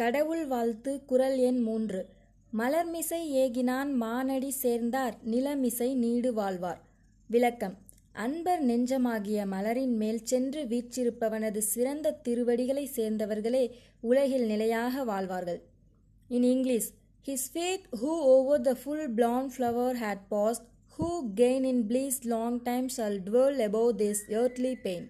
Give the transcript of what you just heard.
கடவுள் வாழ்த்து குரல் எண் மூன்று. மலர்மிசை ஏகினான் மானடி சேர்ந்தார் நிலமிசை நீடு வாழ்வார். விளக்கம். அன்பர் நெஞ்சமாகிய மலரின் மேல் சென்று வீற்றிருப்பவனது சிறந்த திருவடிகளை சேர்ந்தவர்களே உலகில் நிலையாக வாழ்வார்கள். In English his feet who over the full blown flower hath passed who gain in please long time shall dwell above this earthly pain